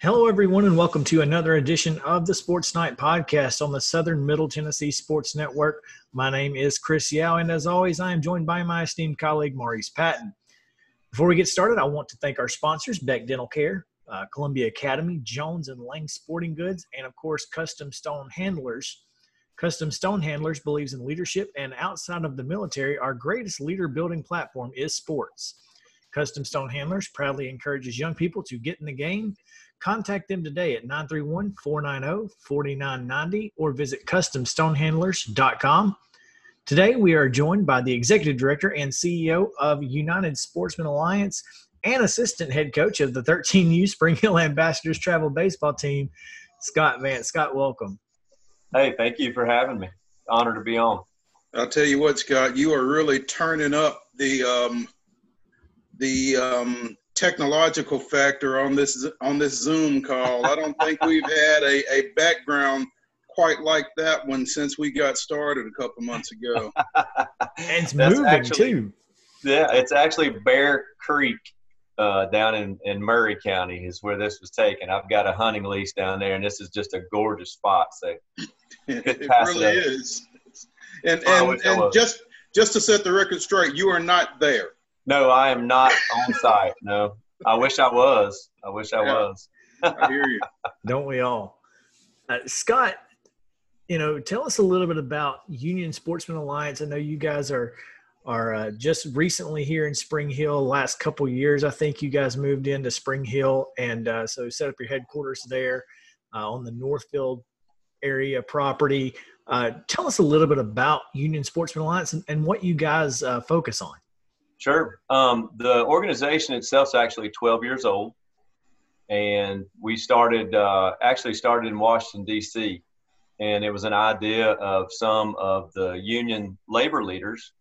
Hello, everyone, and welcome to another edition of the Sports Night podcast on the Southern Middle Tennessee Sports Network. My name is Chris Yao, and as always, I am joined by my esteemed colleague, Maurice Patton. Before we get started, I want to thank our sponsors, Beck Dental Care, uh, Columbia Academy, Jones and Lang Sporting Goods, and of course, Custom Stone Handlers. Custom Stone Handlers believes in leadership, and outside of the military, our greatest leader building platform is sports. Custom Stone Handlers proudly encourages young people to get in the game Contact them today at 931 490 4990 or visit CustomStonehandlers.com. Today, we are joined by the Executive Director and CEO of United Sportsman Alliance and Assistant Head Coach of the 13U Spring Hill Ambassadors Travel Baseball Team, Scott Vance. Scott, welcome. Hey, thank you for having me. Honor to be on. I'll tell you what, Scott, you are really turning up the um, the um, technological factor on this on this Zoom call. I don't think we've had a, a background quite like that one since we got started a couple months ago. and it's moving actually, too. Yeah, it's actually Bear Creek uh, down in, in Maury County is where this was taken. I've got a hunting lease down there, and this is just a gorgeous spot. So it really it is. And and, and just just to set the record straight, you are not there. No, I am not on site. No, I wish I was. I wish I yeah. was. I hear you. Don't we all? Uh, Scott, you know, tell us a little bit about Union Sportsman Alliance. I know you guys are are uh, just recently here in Spring Hill. Last couple years, I think you guys moved into Spring Hill, and uh, so set up your headquarters there uh, on the Northfield area property. Uh, tell us a little bit about Union Sportsman Alliance and, and what you guys uh, focus on. Sure. Um, the organization itself is actually 12 years old, and we started uh, actually started in Washington D.C. And it was an idea of some of the union labor leaders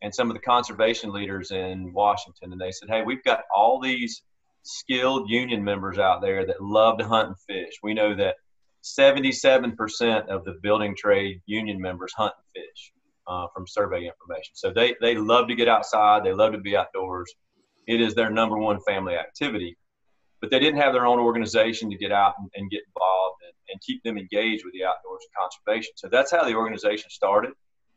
and some of the conservation leaders in Washington, and they said, "Hey, we've got all these skilled union members out there that love to hunt and fish. We know that 77% of the building trade union members hunt and fish uh, from survey information. So they, they love to get outside, they love to be outdoors. It is their number one family activity. But they didn't have their own organization to get out and, and get involved and, and, keep them engaged with the outdoors and conservation. So that's how the organization started.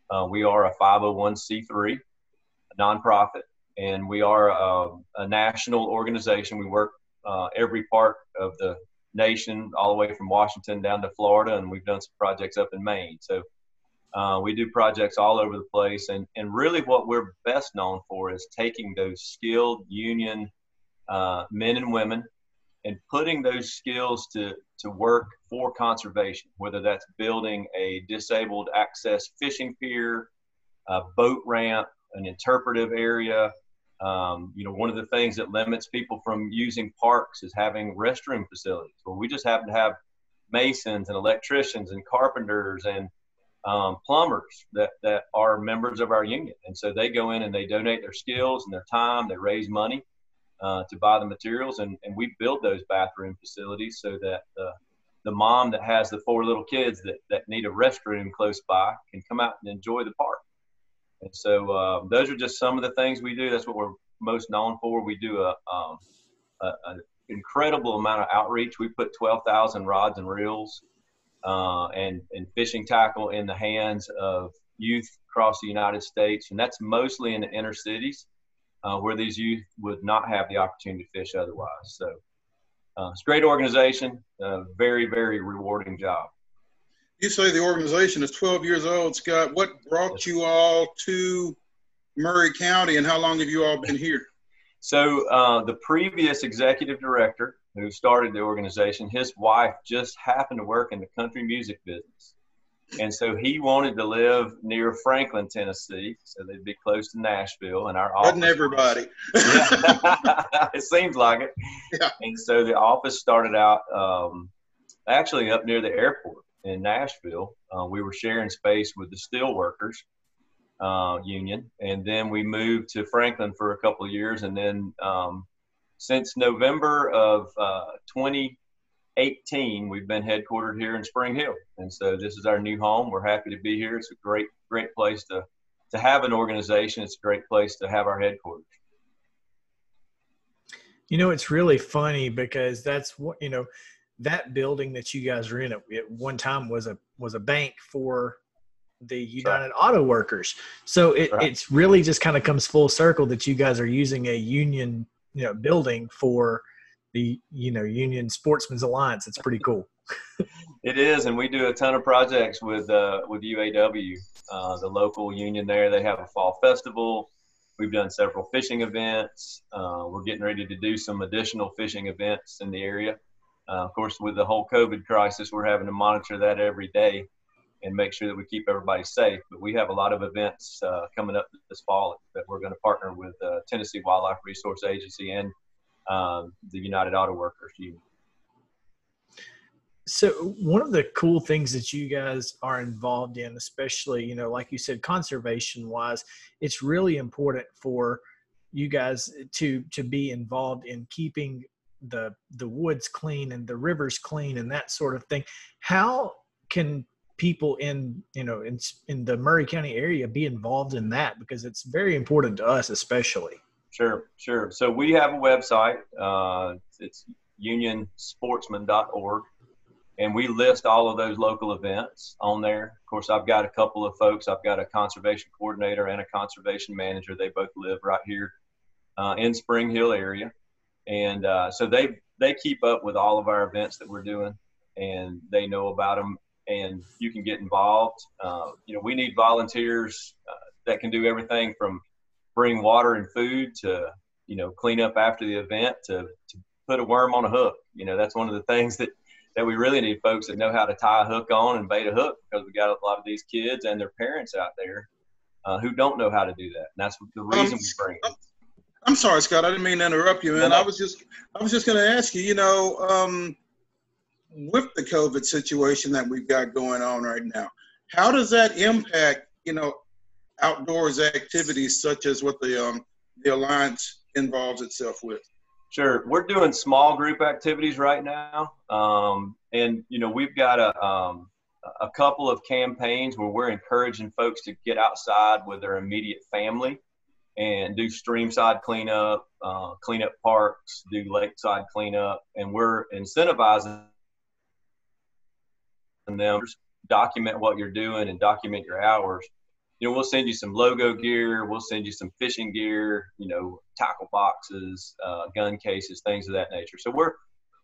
Uh, we are a 501c3, a nonprofit, and we are a, a national organization. We work uh, every part of the nation, all the way from Washington down to Florida, and we've done some projects up in Maine. So uh, we do projects all over the place, and, and really what we're best known for is taking those skilled union uh, men and women and putting those skills to, to work for conservation, whether that's building a disabled access fishing pier, a boat ramp, an interpretive area. Um, you know, one of the things that limits people from using parks is having restroom facilities. Well, we just happen to have masons and electricians and carpenters and um, plumbers that, that are members of our union. And so they go in and they donate their skills and their time, they raise money uh, to buy the materials, and, and we build those bathroom facilities so that the, mom that has the four little kids that, that need a restroom close by can come out and enjoy the park. And so um, those are just some of the things we do. That's what we're most known for. We do a, um, an incredible amount of outreach. We put 12,000 rods and reels uh, and, and fishing tackle in the hands of youth across the United States. And that's mostly in the inner cities uh, where these youth would not have the opportunity to fish otherwise. So uh, it's a great organization, a very, very rewarding job. You say the organization is 12 years old, Scott. What brought you all to Maury County and how long have you all been here? So uh, the previous executive director who started the organization, his wife just happened to work in the country music business. And so he wanted to live near Franklin, Tennessee, so they'd be close to Nashville. And our office. Wasn't everybody. it seems like it. Yeah. And so the office started out um, actually up near the airport in Nashville. Uh, we were sharing space with the steelworkers uh, union, and then we moved to Franklin for a couple of years, and then um, since November of uh, 2018, we've been headquartered here in Spring Hill, and so this is our new home. We're happy to be here. It's a great, great place to to have an organization. It's a great place to have our headquarters. You know, it's really funny because that's what you know that building that you guys are in at, one time was a was a bank for the United right. Auto Workers. So it right. it's really just kind of comes full circle that you guys are using a union you know building for the you know Union Sportsmen's Alliance. It's pretty cool. it is, and we do a ton of projects with uh, with UAW, uh, the local union there. They have a fall festival. We've done several fishing events. Uh, we're getting ready to do some additional fishing events in the area. Uh, of course, with the whole COVID crisis, we're having to monitor that every day and make sure that we keep everybody safe. But we have a lot of events uh, coming up this fall that we're going to partner with uh, Tennessee Wildlife Resource Agency and um, the United Auto Workers Union. So one of the cool things that you guys are involved in, especially you know, like you said, conservation wise, it's really important for you guys to to be involved in keeping the the woods clean and the rivers clean and that sort of thing. How can people in you know in in the Maury County area be involved in that because it's very important to us, especially. Sure, sure. So we have a website. Uh, it's unionsportsman.org, and we list all of those local events on there. Of course, I've got a couple of folks. I've got a conservation coordinator and a conservation manager. They both live right here uh, in Spring Hill area, and uh, so they they keep up with all of our events that we're doing, and they know about them. And you can get involved. Uh, you know, we need volunteers uh, that can do everything from bring water and food to you know clean up after the event to, to put a worm on a hook you know that's one of the things that that we really need folks that know how to tie a hook on and bait a hook because we got a lot of these kids and their parents out there uh, who don't know how to do that and that's the um, reason um, we bring it. I'm sorry, Scott. I didn't mean to interrupt you, man. No, no. I was just, I was just going to ask you. You know, um, with the COVID situation that we've got going on right now, how does that impact, you know, outdoors activities such as what the um, the alliance involves itself with? Sure, we're doing small group activities right now, um, and you know we've got a um, a couple of campaigns where we're encouraging folks to get outside with their immediate family and do streamside cleanup, uh, clean up parks, do lakeside cleanup, and we're incentivizing them document what you're doing and document your hours you know, we'll send you some logo gear, we'll send you some fishing gear, you know, tackle boxes, uh, gun cases, things of that nature. So we're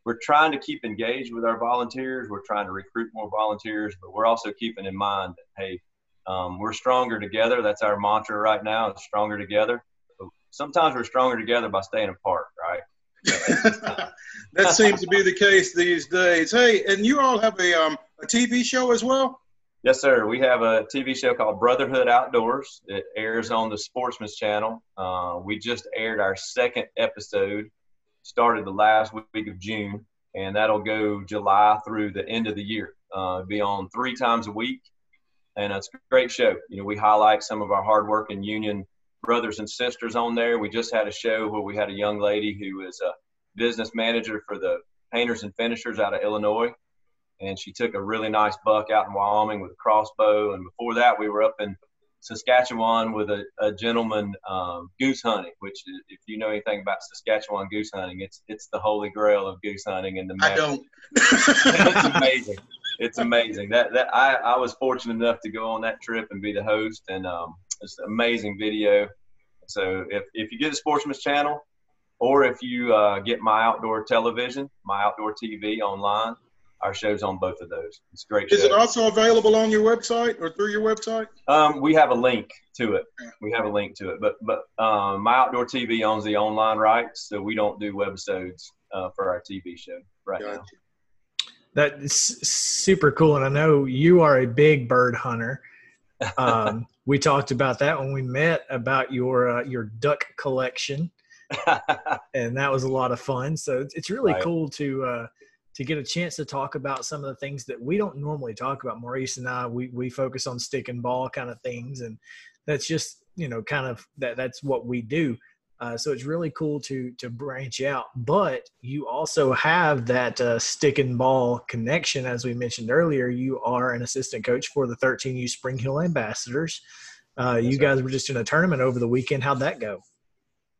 we're trying to keep engaged with our volunteers. We're trying to recruit more volunteers, but we're also keeping in mind that hey, um, we're stronger together. That's our mantra right now: is stronger together. But sometimes we're stronger together by staying apart, right? that seems to be the case these days. Hey, and you all have a um, a TV show as well. Yes, sir. We have a TV show called Brotherhood Outdoors. It airs on the Sportsman's Channel. Uh, we just aired our second episode, started the last week of June, and that'll go July through the end of the year. Uh, be on three times a week, and it's a great show. You know, we highlight some of our hardworking union brothers and sisters on there. We just had a show where we had a young lady who is a business manager for the painters and finishers out of Illinois and she took a really nice buck out in Wyoming with a crossbow. And before that, we were up in Saskatchewan with a, a gentleman um, goose hunting, which if you know anything about Saskatchewan goose hunting, it's it's the holy grail of goose hunting in the I don't. it's amazing. It's amazing. That that I, I was fortunate enough to go on that trip and be the host, and um, it's an amazing video. So if if you get a Sportsman's Channel, or if you uh, get my outdoor television, my outdoor TV online, our show's on both of those. It's great. Is show. it also available on your website or through your website? Um, we have a link to it. We have a link to it, but but um, my outdoor TV owns the online rights, so we don't do webisodes uh, for our TV show right gotcha. now. That's super cool, and I know you are a big bird hunter. Um, we talked about that when we met about your uh, your duck collection, and that was a lot of fun. So it's really right. cool to uh, to get a chance to talk about some of the things that we don't normally talk about. Maurice and I, we, we focus on stick and ball kind of things. And that's just, you know, kind of that that's what we do. Uh, so it's really cool to to branch out, but you also have that uh, stick and ball connection, as we mentioned earlier. You are an assistant coach for the 13U Spring Hill Ambassadors. Uh, you guys were just in a tournament over the weekend. How'd that go?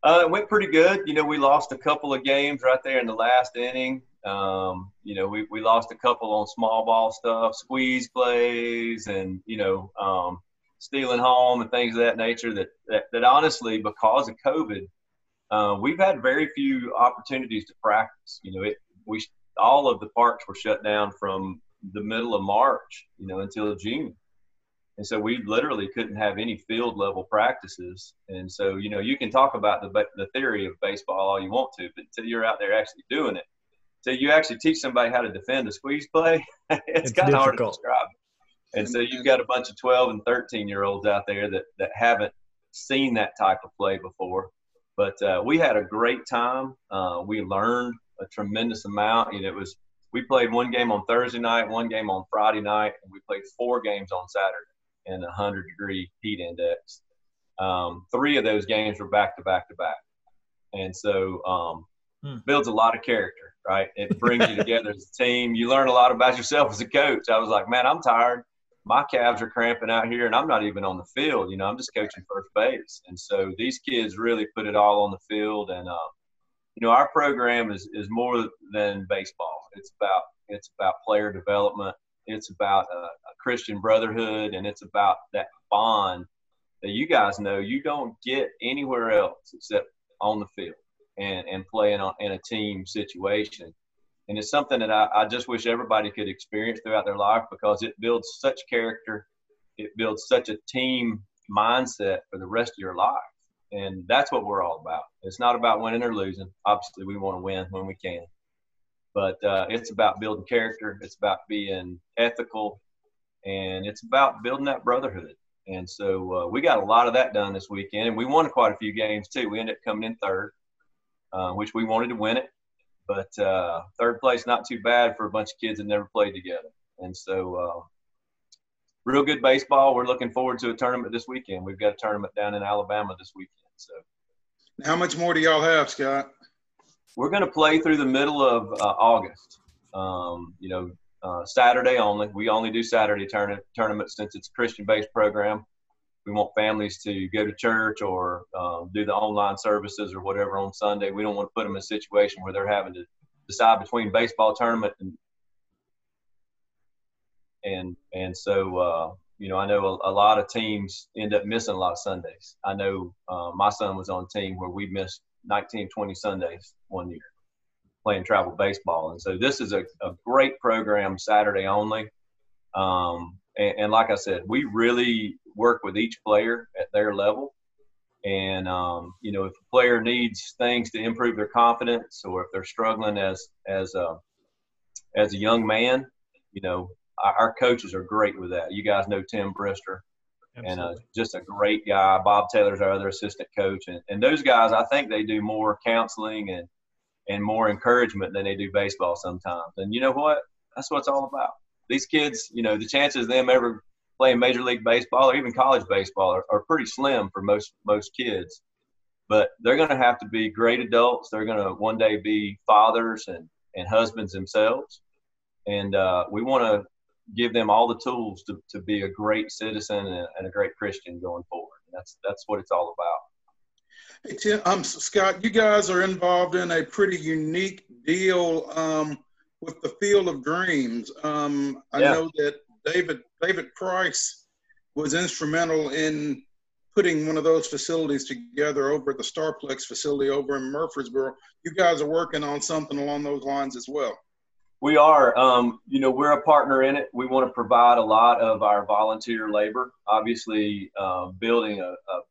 Uh, it went pretty good. You know, we lost a couple of games right there in the last inning. Um, you know, we, we lost a couple on small ball stuff, squeeze plays, and you know, um, stealing home and things of that nature. That that, that honestly, because of COVID, uh, we've had very few opportunities to practice. You know, it we all of the parks were shut down from the middle of March, you know, until June. And so we literally couldn't have any field level practices. And so, you know, you can talk about the, the theory of baseball all you want to, but until you're out there actually doing it, until you actually teach somebody how to defend a squeeze play, it's, it's kind of hard to describe. And so you've got a bunch of 12 and 13 year olds out there that, that haven't seen that type of play before. But uh, we had a great time. Uh, we learned a tremendous amount. You know, it was we played one game on Thursday night, one game on Friday night, and we played four games on Saturday in a hundred degree heat index. Um, three of those games were back to back to back, and so um, hmm. builds a lot of character. Right, it brings you together as a team. You learn a lot about yourself as a coach. I was like, man, I'm tired. My calves are cramping out here, and I'm not even on the field. You know, I'm just coaching first base, and so these kids really put it all on the field. And uh, you know, our program is is more than baseball. It's about it's about player development. It's about a, a Christian brotherhood, and it's about that bond that you guys know you don't get anywhere else except on the field and, and playing on, in a team situation. And it's something that I, I just wish everybody could experience throughout their life because it builds such character. It builds such a team mindset for the rest of your life. And that's what we're all about. It's not about winning or losing. Obviously, we want to win when we can but uh, it's about building character. It's about being ethical, and it's about building that brotherhood. And so uh, we got a lot of that done this weekend, and we won quite a few games too. We ended up coming in third, uh, which we wanted to win it, but uh, third place not too bad for a bunch of kids that never played together. And so, uh, real good baseball. We're looking forward to a tournament this weekend. We've got a tournament down in Alabama this weekend. So, how much more do y'all have, Scott? we're going to play through the middle of uh, August. Um, you know, uh, Saturday only. We only do Saturday tourna- tournaments since it's a Christian-based program. We want families to go to church or um, do the online services or whatever on Sunday. We don't want to put them in a situation where they're having to decide between baseball tournament and and and so uh, you know I know a, a, lot of teams end up missing a lot of Sundays. I know uh, my son was on a team where we missed 19, 20 Sundays one year playing travel baseball. And so this is a, a great program Saturday only. Um, and, and, like I said, we really work with each player at their level. And, um, you know, if a player needs things to improve their confidence or if they're struggling as, as a, as a young man, you know, our, our coaches are great with that. You guys know Tim Brister. Absolutely. and uh, just a great guy. Bob Taylor's our other assistant coach, and, and those guys, I think they do more counseling and and more encouragement than they do baseball sometimes. And you know what? That's what it's all about. These kids, you know, the chances of them ever playing Major League Baseball or even college baseball are, are pretty slim for most most kids. But they're going to have to be great adults. They're going to one day be fathers and, and husbands themselves. And uh, we want to give them all the tools to, to be a great citizen and, and a great Christian going forward. That's that's what it's all about. Hey Tim, um, Scott, you guys are involved in a pretty unique deal um, with the Field of Dreams. Um, I yeah. know that David David Price was instrumental in putting one of those facilities together over at the Starplex facility over in Murfreesboro. You guys are working on something along those lines as well. We are. Um, you know, we're a partner in it. We want to provide a lot of our volunteer labor. Obviously, uh, building a, a,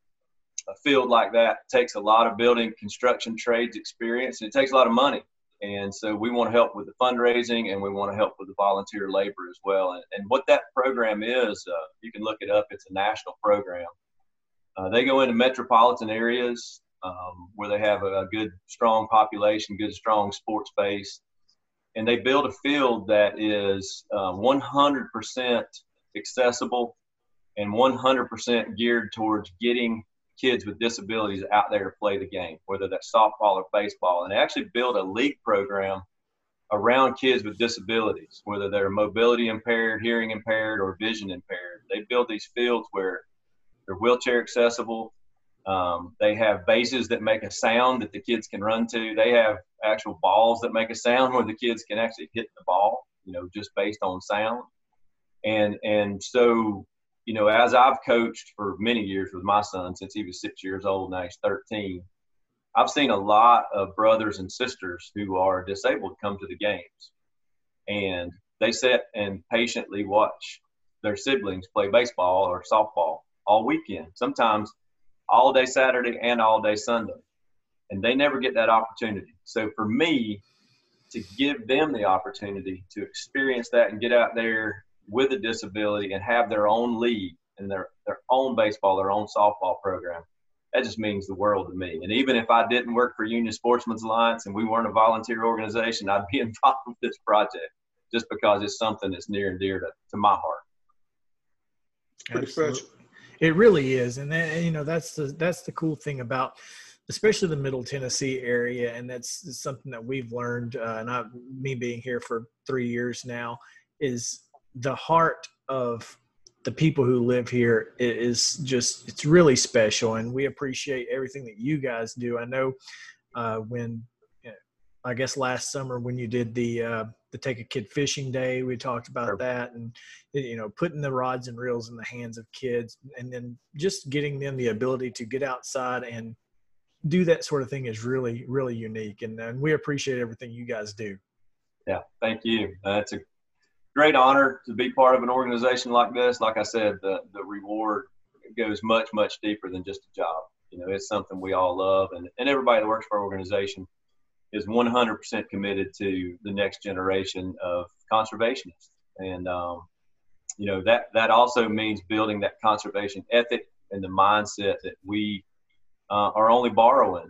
a, field like that takes a lot of building construction trades experience. And it takes a lot of money. And so we want to help with the fundraising and we want to help with the volunteer labor as well. And, and what that program is, uh, you can look it up. It's a national program. Uh, they go into metropolitan areas um, where they have a, a good, strong population, good, strong sports base and they build a field that is uh, 100% accessible and 100% geared towards getting kids with disabilities out there to play the game, whether that's softball or baseball. And they actually build a league program around kids with disabilities, whether they're mobility impaired, hearing impaired, or vision impaired. They build these fields where they're wheelchair accessible, Um, they have bases that make a sound that the kids can run to. They have actual balls that make a sound where the kids can actually hit the ball, you know, just based on sound. And and so, you know, as I've coached for many years with my son since he was six years old, now he's 13. I've seen a lot of brothers and sisters who are disabled come to the games, and they sit and patiently watch their siblings play baseball or softball all weekend. Sometimes all day Saturday and all day Sunday. And they never get that opportunity. So for me, to give them the opportunity to experience that and get out there with a disability and have their own league and their, their own baseball, their own softball program, that just means the world to me. And even if I didn't work for Union Sportsman's Alliance and we weren't a volunteer organization, I'd be involved with this project just because it's something that's near and dear to, to my heart. Pretty special. It really is, and then, you know that's the that's the cool thing about especially the Middle Tennessee area, and that's something that we've learned. Uh, and I, me being here for three years now, is the heart of the people who live here is just it's really special, and we appreciate everything that you guys do. I know uh, when I guess last summer when you did the uh, the take a kid fishing day, we talked about sure. that, and you know putting the rods and reels in the hands of kids, and then just getting them the ability to get outside and do that sort of thing is really really unique, and, and we appreciate everything you guys do. Yeah, thank you. Uh, it's a great honor to be part of an organization like this. Like I said, the the reward goes much much deeper than just a job. You know, it's something we all love, and, and everybody that works for our organization is 100% committed to the next generation of conservationists. And, um, you know, that, that also means building that conservation ethic and the mindset that we uh, are only borrowing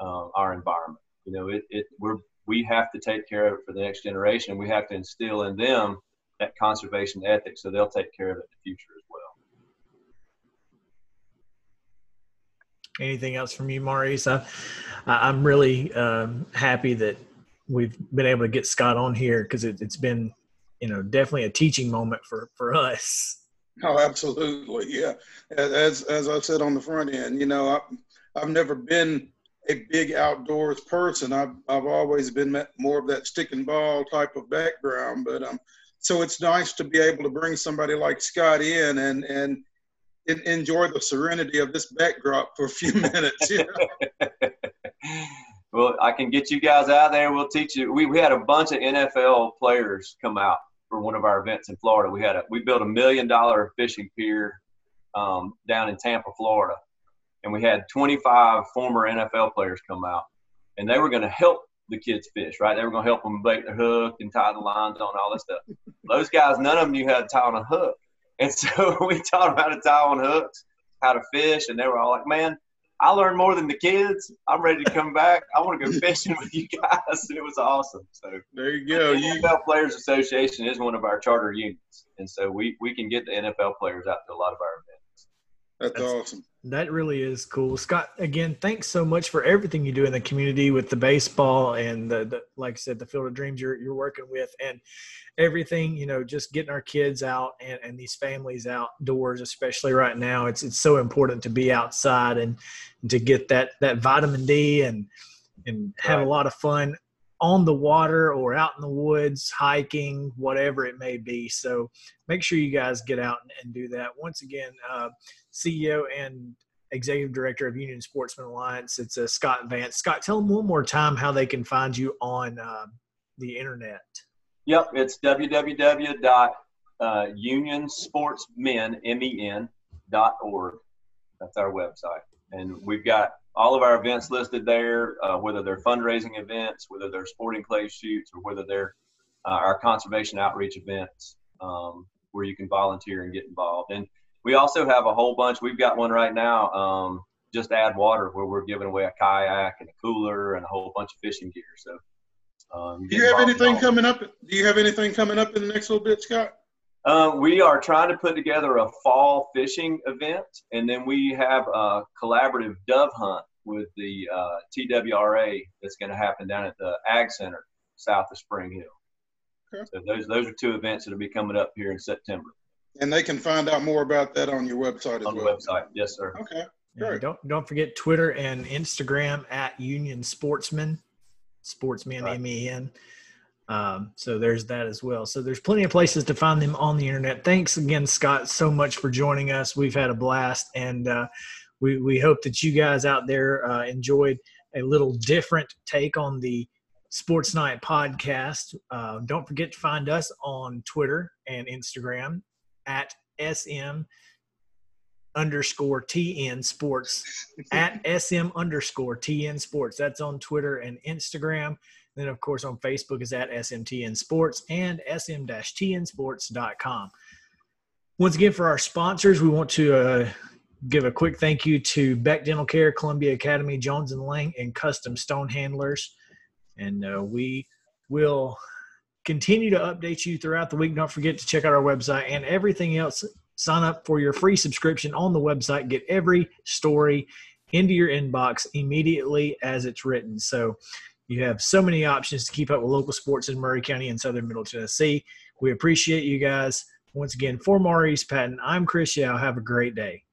uh, our environment. You know, it, it, we're, we have to take care of it for the next generation. We have to instill in them that conservation ethic so they'll take care of it in the future as well. Anything else from you, Maurice? I, I'm really um, happy that we've been able to get Scott on here because it, it's been, you know, definitely a teaching moment for for us. Oh, absolutely, yeah. As as I said on the front end, you know, I, I've never been a big outdoors person. I've I've always been more of that stick and ball type of background, but um, so it's nice to be able to bring somebody like Scott in and and enjoy the serenity of this backdrop for a few minutes. You know? well, I can get you guys out there. We'll teach you. We, we had a bunch of NFL players come out for one of our events in Florida. We had a we built a million dollar fishing pier um, down in Tampa, Florida, and we had 25 former NFL players come out, and they were going to help the kids fish. Right, they were going to help them bait their hook and tie the lines on all that stuff. Those guys, none of them knew how to tie on a hook. And so we taught them how to tie on hooks, how to fish, and they were all like, "Man, I learned more than the kids. I'm ready to come back. I want to go fishing with you guys." it was awesome. So there you go. The NFL Players Association is one of our charter units, and so we we can get the NFL players out to a lot of our events. That's, That's awesome. That really is cool, Scott. Again, thanks so much for everything you do in the community with the baseball and the, the like I said, the Field of Dreams you're you're working with, and everything. You know, just getting our kids out and, and these families outdoors, especially right now. It's it's so important to be outside and, and to get that that vitamin D and and have right. a lot of fun on the water or out in the woods, hiking, whatever it may be. So make sure you guys get out and, and do that. Once again, uh, CEO and Executive Director of Union Sportsman Alliance, it's uh, Scott Vance. Scott, tell them one more time how they can find you on uh, the internet. Yep, it's www.unionsportsmen.org. That's our website. And we've got all of our events listed there, uh, whether they're fundraising events, whether they're sporting clay shoots, or whether they're uh, our conservation outreach events um, where you can volunteer and get involved. And we also have a whole bunch. We've got one right now, um, just add water, where we're giving away a kayak and a cooler and a whole bunch of fishing gear. So, um, do you have anything coming up? Do you have anything coming up in the next little bit, Scott? Um, we are trying to put together a fall fishing event, and then we have a collaborative dove hunt with the uh, TWRA that's going to happen down at the Ag Center south of Spring Hill. Okay. So those those are two events that will be coming up here in September. And they can find out more about that on your website as on well. On the website, yes, sir. Okay. Sure. don't don't forget Twitter and Instagram at Union Sportsman, Sportsman right. M E N. Um, so there's that as well. So there's plenty of places to find them on the internet. Thanks again, Scott, so much for joining us. We've had a blast, and uh, we we hope that you guys out there uh, enjoyed a little different take on the Sports Night podcast. Uh, don't forget to find us on Twitter and Instagram at SM underscore TN Sports at SM underscore TN Sports. That's on Twitter and Instagram. Then, of course, on Facebook is at SMTN Sports and SM-TNSports.com. Once again, for our sponsors, we want to uh, give a quick thank you to Beck Dental Care, Columbia Academy, Jones and Lang, and Custom Stone Handlers. And uh, we will continue to update you throughout the week. Don't forget to check out our website and everything else sign up for your free subscription on the website. Get every story into your inbox immediately as it's written. So you have so many options to keep up with local sports in Maury County and Southern Middle Tennessee. We appreciate you guys. Once again, for Maurice Patton, I'm Chris Yao. Have a great day.